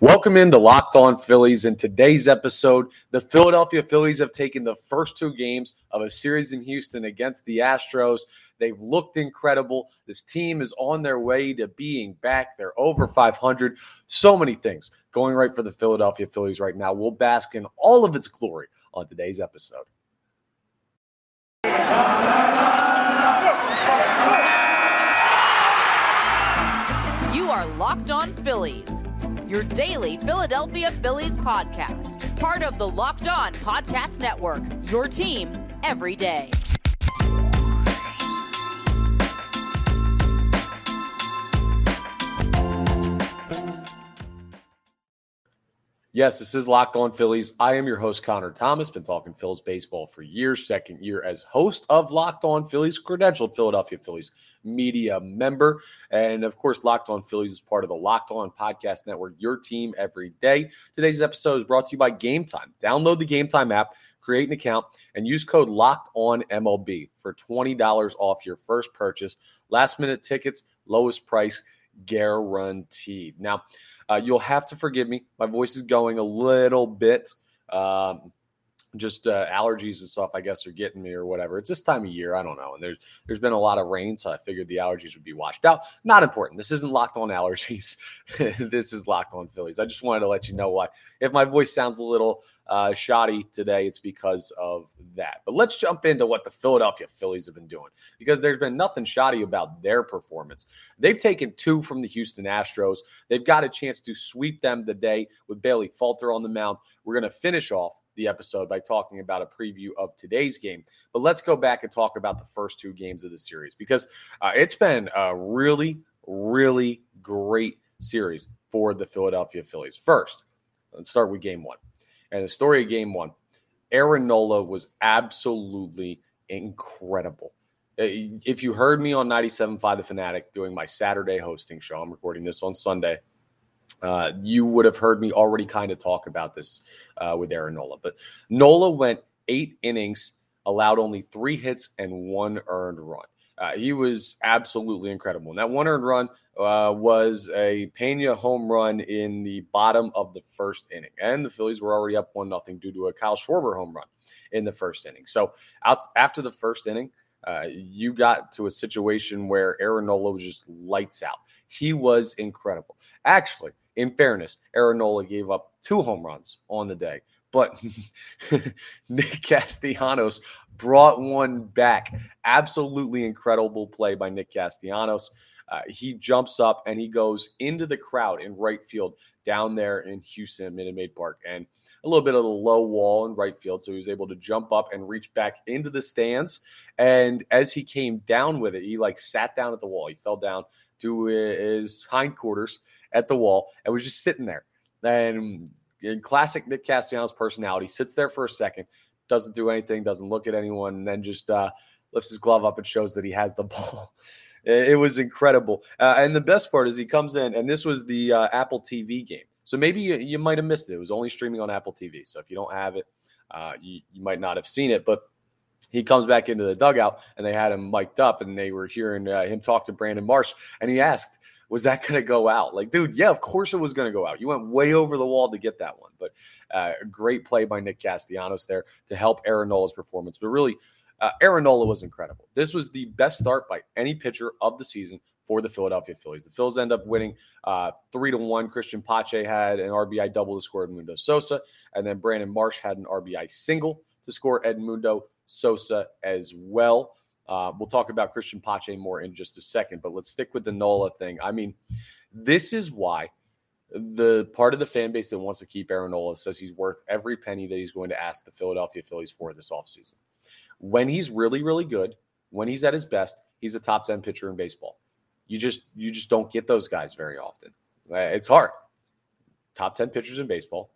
Welcome in into Locked On Phillies. In today's episode, the Philadelphia Phillies have taken the first two games of a series in Houston against the Astros. They've looked incredible. This team is on their way to being back. They're over 500. So many things going right for the Philadelphia Phillies right now. We'll bask in all of its glory on today's episode. You are Locked On Phillies your daily Philadelphia Phillies podcast. Part of the Locked On Podcast Network, your team every day. Yes, this is Locked On Phillies. I am your host, Connor Thomas. Been talking Phillies baseball for years. Second year as host of Locked On Phillies, credentialed Philadelphia Phillies media member. And of course, Locked On Phillies is part of the Locked On Podcast Network, your team every day. Today's episode is brought to you by Gametime. Download the Gametime app, create an account, and use code Locked On MLB for $20 off your first purchase. Last minute tickets, lowest price guaranteed. Now, uh, you'll have to forgive me. My voice is going a little bit. Um, just uh, allergies and stuff, I guess, are getting me or whatever. It's this time of year. I don't know. And there's there's been a lot of rain, so I figured the allergies would be washed out. Not important. This isn't locked on allergies. this is locked on Phillies. I just wanted to let you know why. If my voice sounds a little uh, shoddy today, it's because of that. But let's jump into what the Philadelphia Phillies have been doing because there's been nothing shoddy about their performance. They've taken two from the Houston Astros. They've got a chance to sweep them today with Bailey Falter on the mound. We're going to finish off the episode by talking about a preview of today's game. But let's go back and talk about the first two games of the series because uh, it's been a really, really great series for the Philadelphia Phillies. First, let's start with game one. And the story of game one Aaron Nola was absolutely incredible. Uh, if you heard me on 97.5 The Fanatic doing my Saturday hosting show, I'm recording this on Sunday. Uh, you would have heard me already kind of talk about this uh, with Aaron Nola. But Nola went eight innings, allowed only three hits and one earned run. Uh, he was absolutely incredible. And that one earned run uh, was a Pena home run in the bottom of the first inning. And the Phillies were already up 1 nothing due to a Kyle Schwarber home run in the first inning. So out, after the first inning, uh, you got to a situation where Aaron Nola was just lights out. He was incredible. Actually, in fairness, Aaron Nola gave up two home runs on the day, but Nick Castellanos brought one back. Absolutely incredible play by Nick Castellanos. Uh, he jumps up and he goes into the crowd in right field down there in Houston, Minute Maid Park, and a little bit of the low wall in right field. So he was able to jump up and reach back into the stands. And as he came down with it, he like sat down at the wall. He fell down to his hindquarters at the wall and was just sitting there. And classic Nick Castellanos personality, sits there for a second, doesn't do anything, doesn't look at anyone, and then just uh, lifts his glove up and shows that he has the ball. it was incredible. Uh, and the best part is he comes in, and this was the uh, Apple TV game. So maybe you, you, might have missed it. It was only streaming on Apple TV. So if you don't have it, uh, you, you might not have seen it. But he comes back into the dugout, and they had him mic'd up, and they were hearing uh, him talk to Brandon Marsh, and he asked, was that going to go out? Like, dude, yeah, of course it was going to go out. You went way over the wall to get that one. But uh, great play by Nick Castellanos there to help Aaron Nola's performance. But really, uh, Aaron Nola was incredible. This was the best start by any pitcher of the season for the Philadelphia Phillies. The Phillies end up winning uh, three to one. Cristian Pache had an RBI double to score Edmundo Sosa, and then Brandon Marsh had an RBI single to score Edmundo Sosa as well. Uh, we'll talk about Cristian Pache more in just a second, but let's stick with the Nola thing. I mean, this is why the part of the fan base that wants to keep Aaron Nola says he's worth every penny that he's going to ask the Philadelphia Phillies for this offseason. When he's really, really good, when he's at his best, he's a top 10 pitcher in baseball. You just you just don't get those guys very often. Uh, it's hard. Top 10 pitchers in baseball.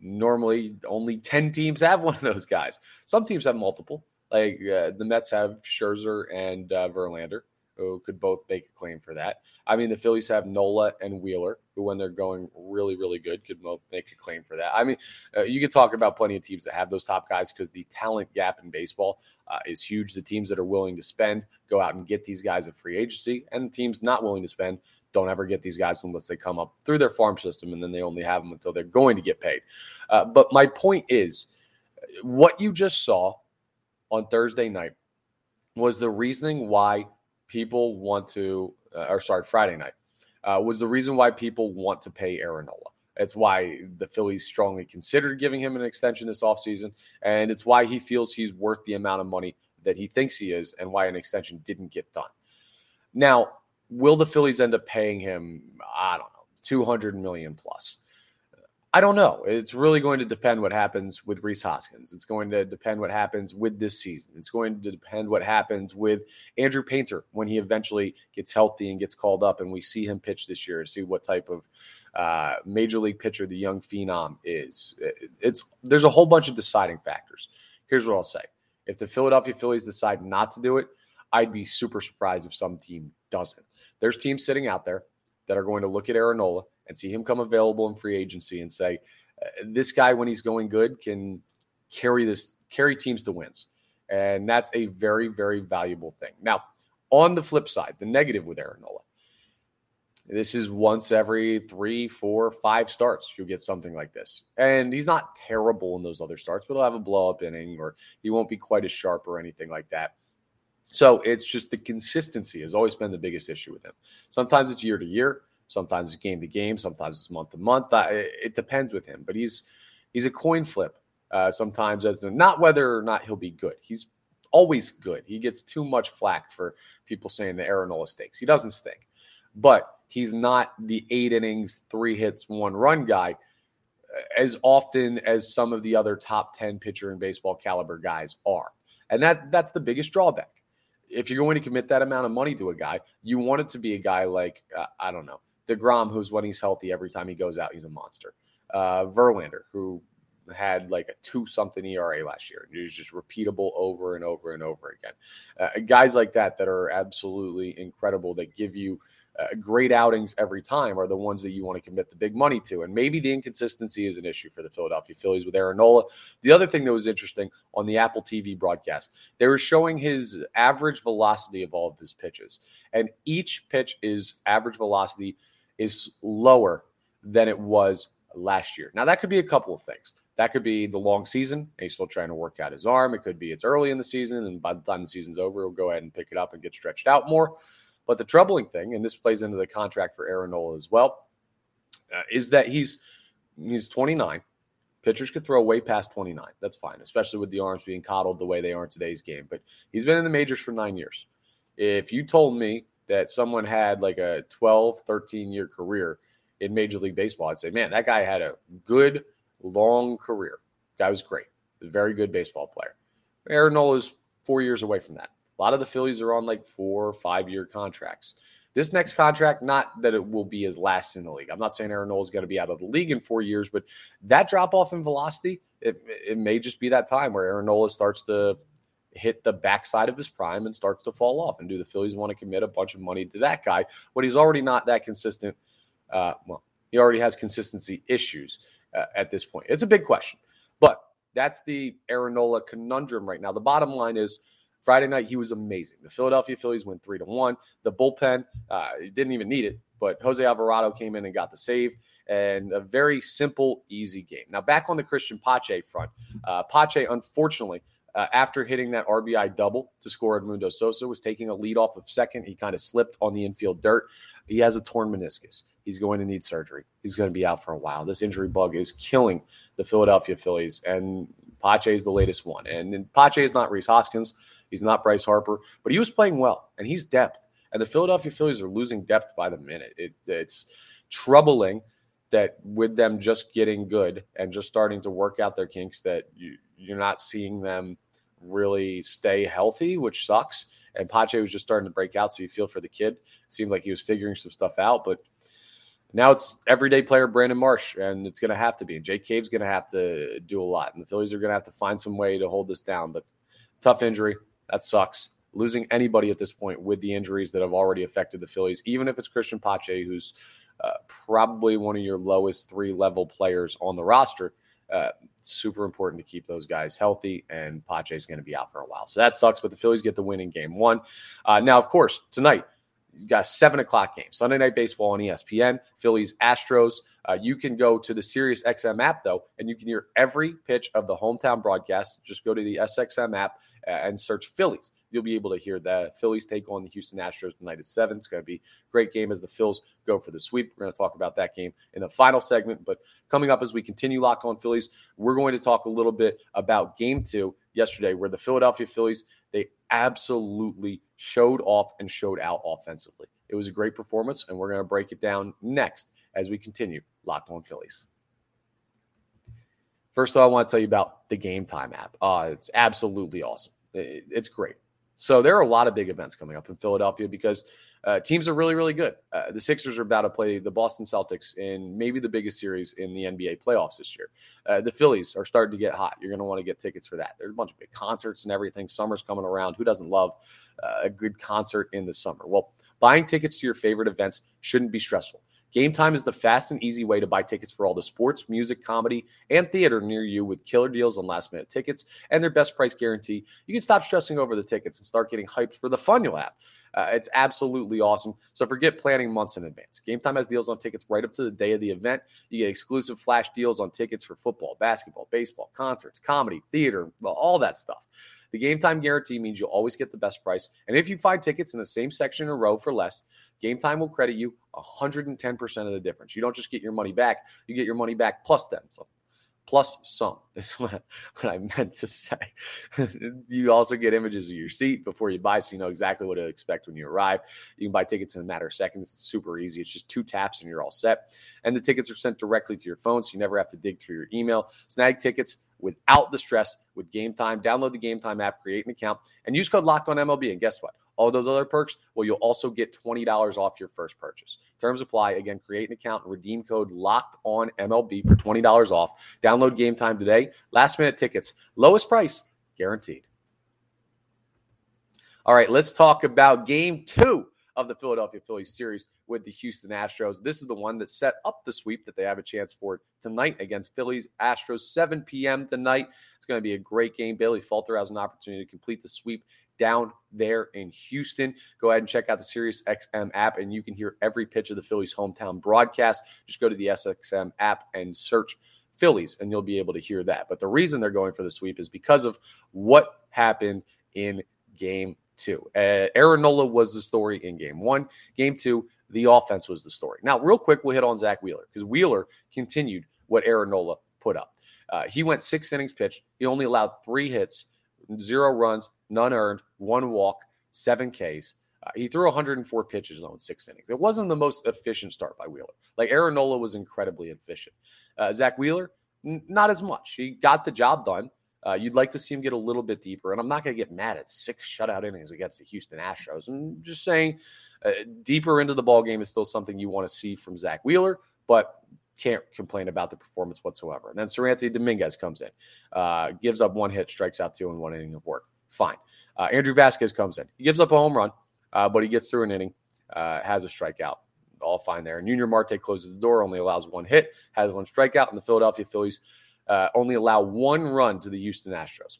Normally, only 10 teams have one of those guys. Some teams have multiple. Like uh, the Mets have Scherzer and uh, Verlander, who could both make a claim for that. I mean, the Phillies have Nola and Wheeler, who, when they're going really, really good, could both make a claim for that. I mean, uh, you could talk about plenty of teams that have those top guys because the talent gap in baseball uh, is huge. The teams that are willing to spend go out and get these guys at free agency, and the teams not willing to spend don't ever get these guys unless they come up through their farm system, and then they only have them until they're going to get paid. Uh, but my point is, what you just saw on Thursday night was the reasoning why people want to, uh, or sorry, Friday night uh, was the reason why people want to pay Aaron Nola. It's why the Phillies strongly considered giving him an extension this offseason. And it's why he feels he's worth the amount of money that he thinks he is and why an extension didn't get done. Now, will the Phillies end up paying him, I don't know, 200 million plus? I don't know. It's really going to depend what happens with Rhys Hoskins. It's going to depend what happens with this season. It's going to depend what happens with Andrew Painter when he eventually gets healthy and gets called up, and we see him pitch this year. And see what type of uh, major league pitcher the young phenom is. It's there's a whole bunch of deciding factors. Here's what I'll say: If the Philadelphia Phillies decide not to do it, I'd be super surprised if some team doesn't. There's teams sitting out there that are going to look at Aaron Nola and see him come available in free agency and say, uh, this guy, when he's going good, can carry this, carry teams to wins. And that's a very, very valuable thing. Now, on the flip side, the negative with Aaron Nola, this is once every three, four, five starts. You'll get something like this. And he's not terrible in those other starts, but he'll have a blow up inning or he won't be quite as sharp or anything like that. So it's just the consistency has always been the biggest issue with him. Sometimes it's year to year. Sometimes it's game to game. Sometimes it's month to month. It depends with him, but he's he's a coin flip. Uh, sometimes as to not whether or not he'll be good. He's always good. He gets too much flack for people saying the Aaron stakes. He doesn't stink, but he's not the eight innings, three hits, one run guy uh, as often as some of the other top 10 pitcher in baseball caliber guys are. And that that's the biggest drawback. If you're going to commit that amount of money to a guy, you want it to be a guy like, uh, I don't know, DeGrom, who's when he's healthy, every time he goes out, he's a monster. Uh, Verlander, who had like a two something ERA last year. It was just repeatable over and over and over again. Uh, guys like that that are absolutely incredible that give you uh, great outings every time are the ones that you want to commit the big money to. And maybe the inconsistency is an issue for the Philadelphia Phillies with Aaron Nola. The other thing that was interesting on the Apple TV broadcast, they were showing his average velocity of all of his pitches. And each pitch is average velocity – is lower than it was last year. Now, that could be a couple of things. That could be the long season. he's still trying to work out his arm. It could be it's early in the season, and by the time the season's over, he'll go ahead and pick it up and get stretched out more. But the troubling thing, and this plays into the contract for Aaron Nola as well, uh, is that he's he's 29. Pitchers could throw way past 29. That's fine, especially with the arms being coddled the way they are in today's game. But he's been in the majors for nine years. If you told me that someone had like a 12, 13 year career in Major League Baseball, I'd say, man, that guy had a good, long career. Guy was great. Very good baseball player. Aaron Nola is four years away from that. A lot of the Phillies are on like four five year contracts. This next contract, not that it will be his last in the league. I'm not saying Aaron Nola is going to be out of the league in four years, but that drop off in velocity, it, it may just be that time where Aaron Nola starts to hit the backside of his prime and starts to fall off. And do the Phillies want to commit a bunch of money to that guy when he's already not that consistent? Uh, well, he already has consistency issues uh, at this point. It's a big question, but that's the Aaron Nola conundrum right now. The bottom line is Friday night he was amazing. The Philadelphia Phillies went three to one. The bullpen uh, didn't even need it, but Jose Alvarado came in and got the save and a very simple, easy game. Now back on the Cristian Pache front, uh, Pache unfortunately uh, after hitting that RBI double to score Edmundo Sosa, was taking a lead off of second. He kind of slipped on the infield dirt. He has a torn meniscus. He's going to need surgery. He's going to be out for a while. This injury bug is killing the Philadelphia Phillies, and Pache is the latest one. And, and Pache is not Rhys Hoskins. He's not Bryce Harper, but he was playing well, and he's depth. And the Philadelphia Phillies are losing depth by the minute. It, it's troubling that with them just getting good and just starting to work out their kinks, that you, you're not seeing them really stay healthy, which sucks. And Pache was just starting to break out, so you feel for the kid. seemed like he was figuring some stuff out, but now it's everyday player Brandon Marsh, and it's going to have to be. And Jake Cave's going to have to do a lot, and the Phillies are going to have to find some way to hold this down. But tough injury, that sucks. Losing anybody at this point with the injuries that have already affected the Phillies, even if it's Cristian Pache, who's uh, probably one of your lowest three level players on the roster, uh, super important to keep those guys healthy, and Pache is going to be out for a while. So that sucks, but the Phillies get the win in game one. Uh, now, of course, tonight, you got a seven o'clock game, Sunday night baseball on ESPN, Phillies, Astros. Uh, you can go to the Sirius XM app though, and you can hear every pitch of the hometown broadcast. Just go to the SXM app uh, and search Phillies. You'll be able to hear the Phillies take on the Houston Astros tonight at seven. It's going to be a great game as the Phils go for the sweep. We're going to talk about that game in the final segment. But coming up as we continue locked on Phillies, we're going to talk a little bit about Game Two yesterday, where the Philadelphia Phillies they absolutely showed off and showed out offensively. It was a great performance, and we're going to break it down next as we continue Locked On Phillies. First of all, I want to tell you about the Gametime app. Uh, it's absolutely awesome. It's great. So there are a lot of big events coming up in Philadelphia because uh, teams are really, really good. Uh, the Sixers are about to play the Boston Celtics in maybe the biggest series in the NBA playoffs this year. Uh, the Phillies are starting to get hot. You're going to want to get tickets for that. There's a bunch of big concerts and everything. Summer's coming around. Who doesn't love uh, a good concert in the summer? Well, buying tickets to your favorite events shouldn't be stressful. Gametime is the fast and easy way to buy tickets for all the sports, music, comedy, and theater near you with killer deals on last minute tickets and their best price guarantee. You can stop stressing over the tickets and start getting hyped for the fun you'll have. Uh, it's absolutely awesome. So forget planning months in advance. Gametime has deals on tickets right up to the day of the event. You get exclusive flash deals on tickets for football, basketball, baseball, concerts, comedy, theater, all that stuff. The game time guarantee means you'll always get the best price. And if you find tickets in the same section or row for less, Gametime will credit you 110% of the difference. You don't just get your money back, you get your money back plus them. So plus some is what I meant to say. you also get images of your seat before you buy, so you know exactly what to expect when you arrive. You can buy tickets in a matter of seconds. It's super easy. It's just two taps and you're all set. And the tickets are sent directly to your phone, so you never have to dig through your email. Snag tickets without the stress with Gametime. Download the Gametime app, create an account, and use code Locked On MLB. And guess what? All those other perks, well, you'll also get $20 off your first purchase. Terms apply. Again, create an account and redeem code locked on MLB for $20 off. Download game time today. Last minute tickets, lowest price guaranteed. All right, let's talk about game two of the Philadelphia Phillies series with the Houston Astros. This is the one that set up the sweep that they have a chance for tonight against Phillies Astros, 7 p.m. tonight. It's going to be a great game. Bailey Falter has an opportunity to complete the sweep down there in Houston. Go ahead and check out the Sirius XM app, and you can hear every pitch of the Phillies hometown broadcast. Just go to the SXM app and search Phillies, and you'll be able to hear that. But the reason they're going for the sweep is because of what happened in game two. Uh, Aaron Nola was the story in game one. Game two, the offense was the story. Now, real quick, we'll hit on Zack Wheeler because Wheeler continued what Aaron Nola put up. Uh, he went six innings pitched. He only allowed three hits, zero runs, none earned, one walk, seven Ks. Uh, he threw 104 pitches on six innings. It wasn't the most efficient start by Wheeler. Like Aaron Nola was incredibly efficient. Uh, Zack Wheeler, n- not as much. He got the job done. Uh, you'd like to see him get a little bit deeper, and I'm not going to get mad at six shutout innings against the Houston Astros. I'm just saying, uh, deeper into the ball game is still something you want to see from Zack Wheeler, but can't complain about the performance whatsoever. And then Seranthony Dominguez comes in, uh, gives up one hit, strikes out two in one inning of work. Fine. Uh, Andrew Vasquez comes in. He gives up a home run, uh, but he gets through an inning, uh, has a strikeout. All fine there. And Yunior Marte closes the door, only allows one hit, has one strikeout, and the Philadelphia Phillies uh, only allow one run to the Houston Astros.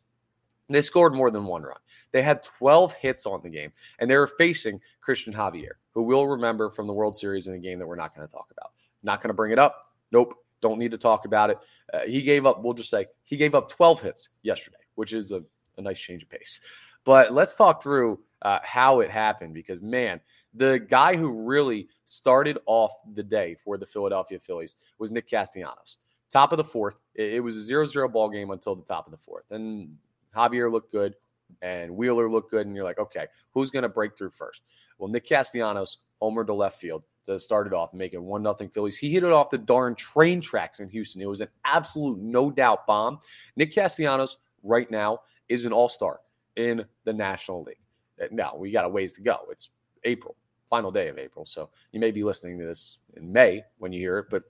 They scored more than one run. They had 12 hits on the game, and they were facing Cristian Javier, who we'll remember from the World Series in a game that we're not going to talk about. Not going to bring it up. Nope. Don't need to talk about it. Uh, he gave up, we'll just say, he gave up 12 hits yesterday, which is a, a nice change of pace. But let's talk through uh, how it happened because, man, the guy who really started off the day for the Philadelphia Phillies was Nick Castellanos. Top of the fourth, it, was a 0 0 ball game until the top of the fourth. And Javier looked good and Wheeler looked good. And you're like, okay, who's going to break through first? Well, Nick Castellanos homer to left field to start it off, making one nothing Phillies. He hit it off the darn train tracks in Houston. It was an absolute no doubt bomb. Nick Castellanos right now is an all star in the National League. Uh, now we got a ways to go. It's April, final day of April. So you may be listening to this in May when you hear it. But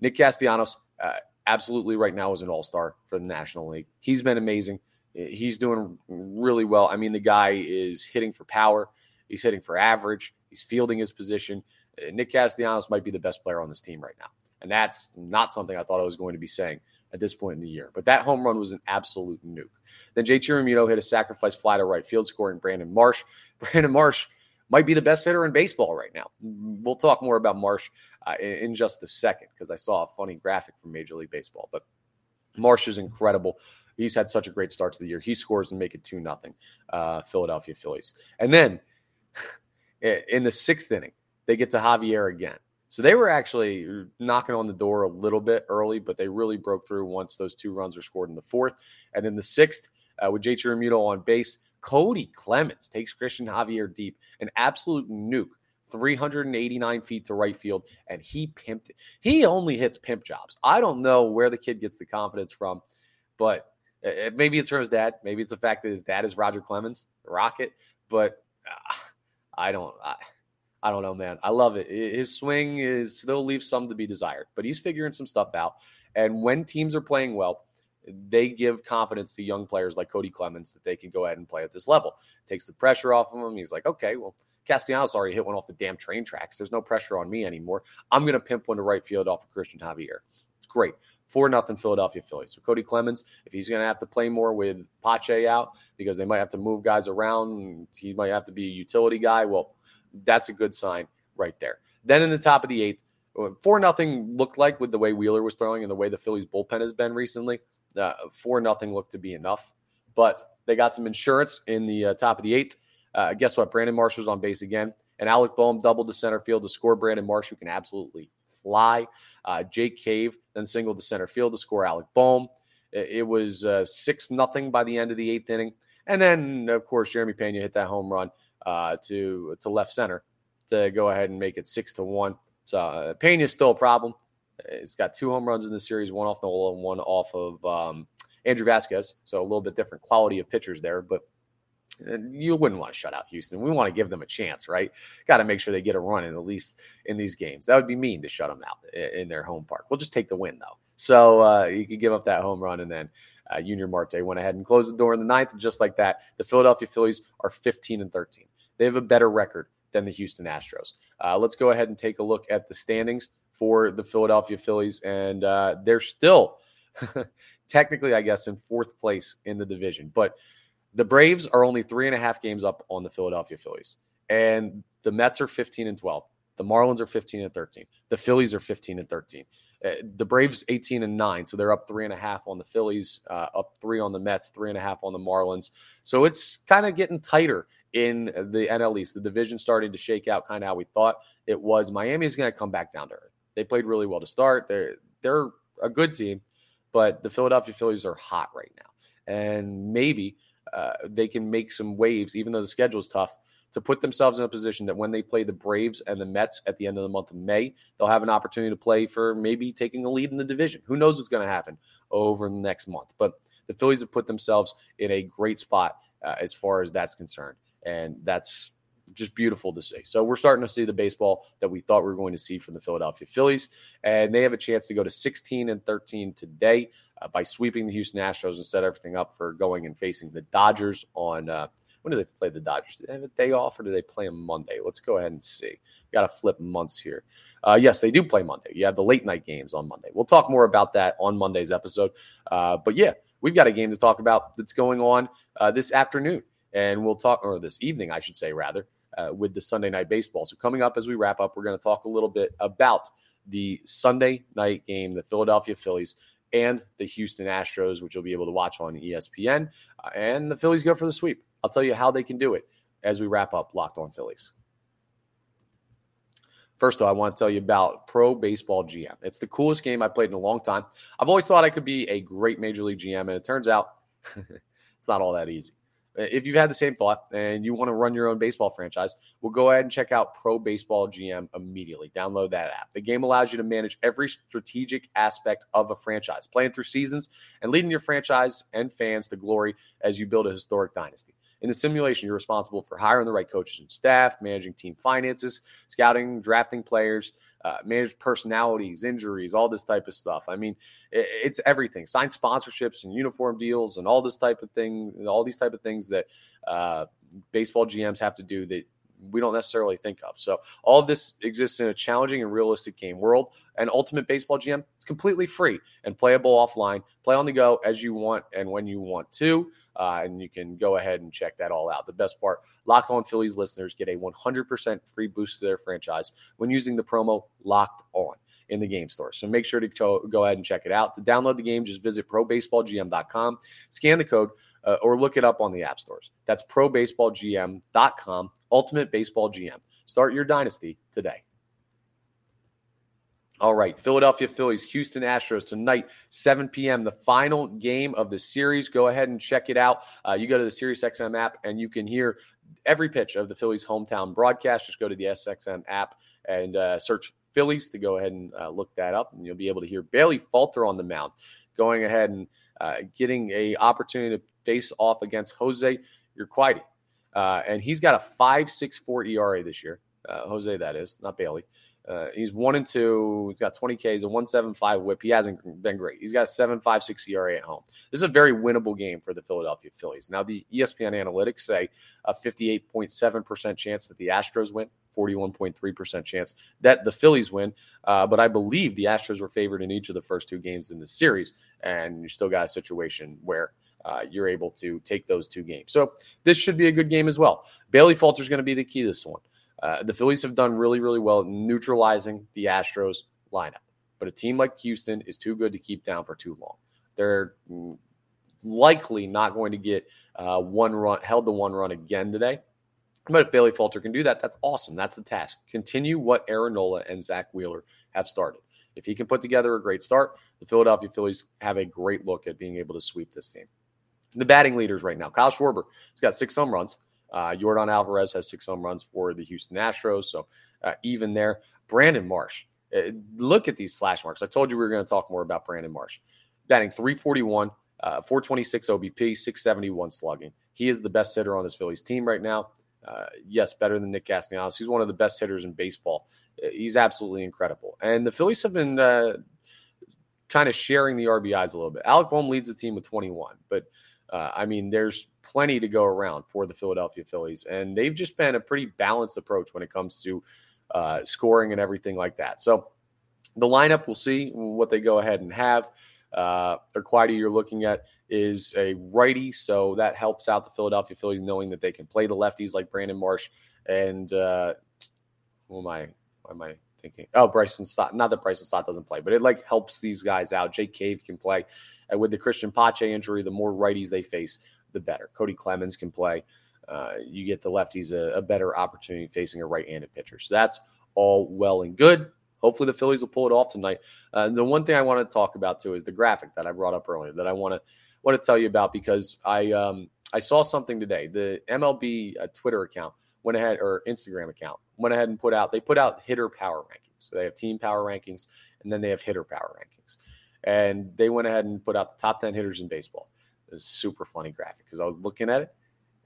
Nick Castellanos, uh, absolutely right now is an all star for the National League. He's been amazing. He's doing really well. I mean, the guy is hitting for power, he's hitting for average, he's fielding his position. Nick Castellanos might be the best player on this team right now. And that's not something I thought I was going to be saying at this point in the year. But that home run was an absolute nuke. Then JT Realmuto hit a sacrifice fly to right field, scoring Brandon Marsh. Brandon Marsh might be the best hitter in baseball right now. We'll talk more about Marsh uh, in, in just a second because I saw a funny graphic from Major League Baseball. But Marsh is incredible. He's had such a great start to the year. He scores and make it 2 nothing. Uh, Philadelphia Phillies. And then in the sixth inning, they get to Javier again. So they were actually knocking on the door a little bit early, but they really broke through once those two runs were scored in the fourth. And in the sixth, uh, with JT Realmuto on base, Cody Clemens takes Cristian Javier deep, an absolute nuke, 389 feet to right field, and he pimped it. He only hits pimp jobs. I don't know where the kid gets the confidence from, but uh, maybe it's from his dad. Maybe it's the fact that his dad is Roger Clemens, Rocket. But uh, I don't. I, I don't know, man. I love it. His swing is still leaves some to be desired, but he's figuring some stuff out. And when teams are playing well, they give confidence to young players like Cody Clemens that they can go ahead and play at this level. Takes the pressure off of him. He's like, okay, well, Castellanos already hit one off the damn train tracks. There's no pressure on me anymore. I'm going to pimp one to right field off of Cristian Javier. It's great. 4 nothing Philadelphia Phillies. So Cody Clemens, if he's going to have to play more with Pache out because they might have to move guys around, he might have to be a utility guy. Well, that's a good sign right there. Then in the top of the eighth, uh, four nothing looked like with the way Wheeler was throwing and the way the Phillies bullpen has been recently. Uh, four nothing looked to be enough, but they got some insurance in the uh, top of the eighth. Uh, guess what? Brandon Marsh was on base again, and Alec Bohm doubled to center field to score Brandon Marsh, who can absolutely fly. Uh, Jake Cave then singled to center field to score Alec Bohm. It, was uh, six nothing by the end of the eighth inning, and then of course Jeremy Pena hit that home run uh, to to left center to go ahead and make it six to one. So uh, is still a problem. It's got two home runs in the series, one off Nola and one off of um, Andrew Vasquez. So a little bit different quality of pitchers there, but uh, you wouldn't want to shut out Houston. We want to give them a chance, right? Got to make sure they get a run in at least in these games. That would be mean to shut them out in their home park. We'll just take the win though. So uh, you could give up that home run and then uh, Yunior Marte went ahead and closed the door in the ninth. And just like that, the Philadelphia Phillies are 15 and 13. They have a better record than the Houston Astros. Uh, let's go ahead and take a look at the standings for the Philadelphia Phillies. And uh, they're still technically, I guess, in fourth place in the division. But the Braves are only three and a half games up on the Philadelphia Phillies. And the Mets are 15 and 12. The Marlins are 15 and 13. The Phillies are 15 and 13. Uh, the Braves 18 and 9, so they're up three and a half on the Phillies, uh, up three on the Mets, three and a half on the Marlins. So it's kind of getting tighter in the NL East. The division starting to shake out kind of how we thought it was. Miami is going to come back down to earth. They played really well to start. They're they're a good team, but the Philadelphia Phillies are hot right now, and maybe uh, they can make some waves, even though the schedule is tough, to put themselves in a position that when they play the Braves and the Mets at the end of the month of May, they'll have an opportunity to play for maybe taking a lead in the division. Who knows what's going to happen over the next month? But the Phillies have put themselves in a great spot uh, as far as that's concerned and that's just beautiful to see. So we're starting to see the baseball that we thought we were going to see from the Philadelphia Phillies, and they have a chance to go to 16 and 13 today uh, by sweeping the Houston Astros and set everything up for going and facing the Dodgers on. Uh, when do they play the Dodgers? Do they have a day off or do they play on Monday? Let's go ahead and see. Got to flip months here. Uh, yes, they do play Monday. You have the late night games on Monday. We'll talk more about that on Monday's episode. Uh, but yeah, we've got a game to talk about that's going on uh, this afternoon and we'll talk, or this evening, I should say, rather, uh, with the Sunday night baseball. So, coming up as we wrap up, we're going to talk a little bit about the Sunday night game, the Philadelphia Phillies and the Houston Astros, which you'll be able to watch on ESPN. Uh, and the Phillies go for the sweep. I'll tell you how they can do it as we wrap up Locked On Phillies. First, though, I want to tell you about Pro Baseball GM. It's the coolest game I've played in a long time. I've always thought I could be a great Major League GM, and it turns out it's not all that easy. If you've had the same thought and you want to run your own baseball franchise, well, go ahead and check out Pro Baseball GM immediately. Download that app. The game allows you to manage every strategic aspect of a franchise, playing through seasons and leading your franchise and fans to glory as you build a historic dynasty. In the simulation, you're responsible for hiring the right coaches and staff, managing team finances, scouting, drafting players, uh, manage personalities, injuries, all this type of stuff. I mean, it, it's everything. Sign sponsorships and uniform deals and all this type of thing, all these type of things that uh, baseball GMs have to do that we don't necessarily think of. So all of this exists in a challenging and realistic game world. And Ultimate Baseball GM, it's completely free and playable offline. Play on the go as you want and when you want to. Uh, and you can go ahead and check that all out. The best part Locked On Phillies listeners get a 100% free boost to their franchise when using the promo Locked On in the game store. So make sure to go ahead and check it out. To download the game, just visit probaseballgm.com, scan the code, uh, or look it up on the app stores. That's probaseballgm.com, Ultimate Baseball GM. Start your dynasty today. All right, Philadelphia Phillies, Houston Astros tonight, 7 p.m., the final game of the series. Go ahead and check it out. Uh, you go to the SiriusXM app and you can hear every pitch of the Phillies hometown broadcast. Just go to the SXM app and uh, search Phillies to go ahead and uh, look that up, and you'll be able to hear Bailey Falter on the mound, going ahead and uh, getting a opportunity to face off against Jose Urquidy. Uh, and he's got a 5.64 ERA this year. Uh, Jose, that is, not Bailey. Uh, he's one and two. He's got 20 Ks, a 175 whip. He hasn't been great. He's got a 7.56 ERA at home. This is a very winnable game for the Philadelphia Phillies. Now, the ESPN analytics say a 58.7% chance that the Astros win, 41.3% chance that the Phillies win. Uh, but I believe the Astros were favored in each of the first two games in the series, and you still got a situation where uh, you're able to take those two games. So this should be a good game as well. Bailey Falter is going to be the key this one. Uh, the Phillies have done really, really well neutralizing the Astros lineup, but a team like Houston is too good to keep down for too long. They're likely not going to get uh, one run held to one run again today. But if Bailey Falter can do that, that's awesome. That's the task. Continue what Aaron Nola and Zack Wheeler have started. If he can put together a great start, the Philadelphia Phillies have a great look at being able to sweep this team. The batting leaders right now, Kyle Schwarber has got six home runs. Uh, Yordan Alvarez has six home runs for the Houston Astros. So uh, even there. Brandon Marsh, uh, look at these slash marks. I told you we were going to talk more about Brandon Marsh. Batting 341, uh, 426 OBP, 671 slugging. He is the best hitter on this Phillies team right now. Uh, yes, better than Nick Castellanos. He's one of the best hitters in baseball. Uh, he's absolutely incredible. And the Phillies have been uh, kind of sharing the RBIs a little bit. Alec Bohm leads the team with 21, but uh, I mean, there's plenty to go around for the Philadelphia Phillies, and they've just been a pretty balanced approach when it comes to uh, scoring and everything like that. So the lineup, we'll see what they go ahead and have. Uh, Urquidy you're looking at is a righty, so that helps out the Philadelphia Phillies knowing that they can play the lefties like Brandon Marsh and uh, who am I? Why am I thinking? Oh, Bryson Stott. Not that Bryson Stott doesn't play, but it like helps these guys out. Jake Cave can play. And with the Cristian Pache injury, the more righties they face, the better. Cody Clemens can play. Uh, you get the lefties a, a better opportunity facing a right-handed pitcher. So that's all well and good. Hopefully, the Phillies will pull it off tonight. Uh, the one thing I want to talk about too is the graphic that I brought up earlier that I want to want to tell you about because I um, I saw something today. The MLB uh, Twitter account went ahead or Instagram account went ahead and put out they put out hitter power rankings. So they have team power rankings and then they have hitter power rankings. And they went ahead and put out the top 10 hitters in baseball. It was super funny graphic because I was looking at it.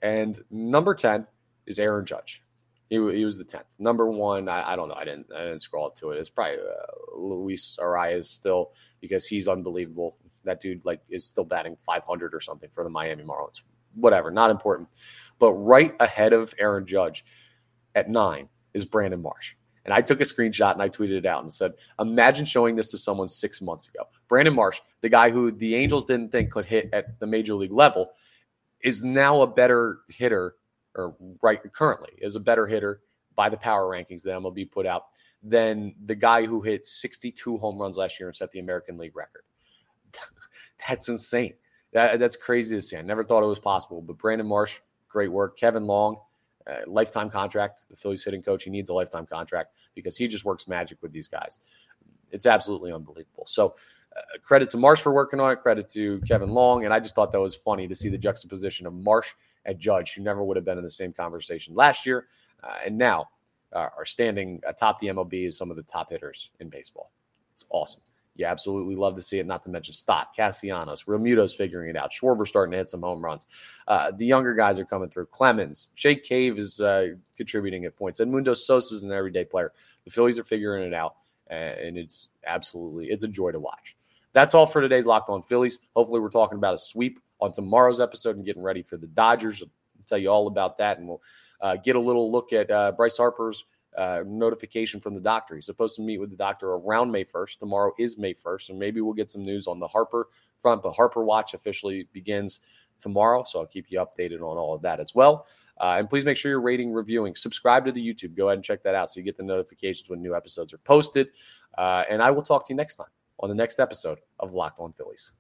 And number 10 is Aaron Judge. He, he was the 10th. Number one, I, I, don't know. I didn't I didn't scroll up to it. It's probably uh, Luis Arraez still because he's unbelievable. That dude like is still batting 500 or something for the Miami Marlins. Whatever, not important. But right ahead of Aaron Judge at nine is Brandon Marsh. And I took a screenshot and I tweeted it out and said, Imagine showing this to someone six months ago. Brandon Marsh, the guy who the Angels didn't think could hit at the major league level, is now a better hitter, or right currently is a better hitter by the power rankings that MLB put out than the guy who hit 62 home runs last year and set the American League record. that's insane. That, that's crazy to see. I never thought it was possible. But Brandon Marsh, great work. Kevin Long, uh, lifetime contract. The Phillies hitting coach, he needs a lifetime contract because he just works magic with these guys. It's absolutely unbelievable. So, uh, credit to Marsh for working on it. Credit to Kevin Long, and I just thought that was funny to see the juxtaposition of Marsh and Judge, who never would have been in the same conversation last year, uh, and now uh, are standing atop the MLB as some of the top hitters in baseball. It's awesome. You absolutely love to see it. Not to mention Stott, Castellanos, Realmuto's figuring it out. Schwarber starting to hit some home runs. Uh, the younger guys are coming through. Clemens, Jake Cave is uh, contributing at points. Edmundo Sosa is an everyday player. The Phillies are figuring it out, and it's absolutely it's a joy to watch. That's all for today's Locked On Phillies. Hopefully, we're talking about a sweep on tomorrow's episode and getting ready for the Dodgers. I'll tell you all about that, and we'll uh, get a little look at uh, Bryce Harper's uh, notification from the doctor. He's supposed to meet with the doctor around May 1st. Tomorrow is May 1st, and maybe we'll get some news on the Harper front. But Harper Watch officially begins tomorrow, so I'll keep you updated on all of that as well. Uh, and please make sure you're rating, reviewing, subscribe to the YouTube. Go ahead and check that out so you get the notifications when new episodes are posted. Uh, and I will talk to you next time on the next episode of Locked On Phillies.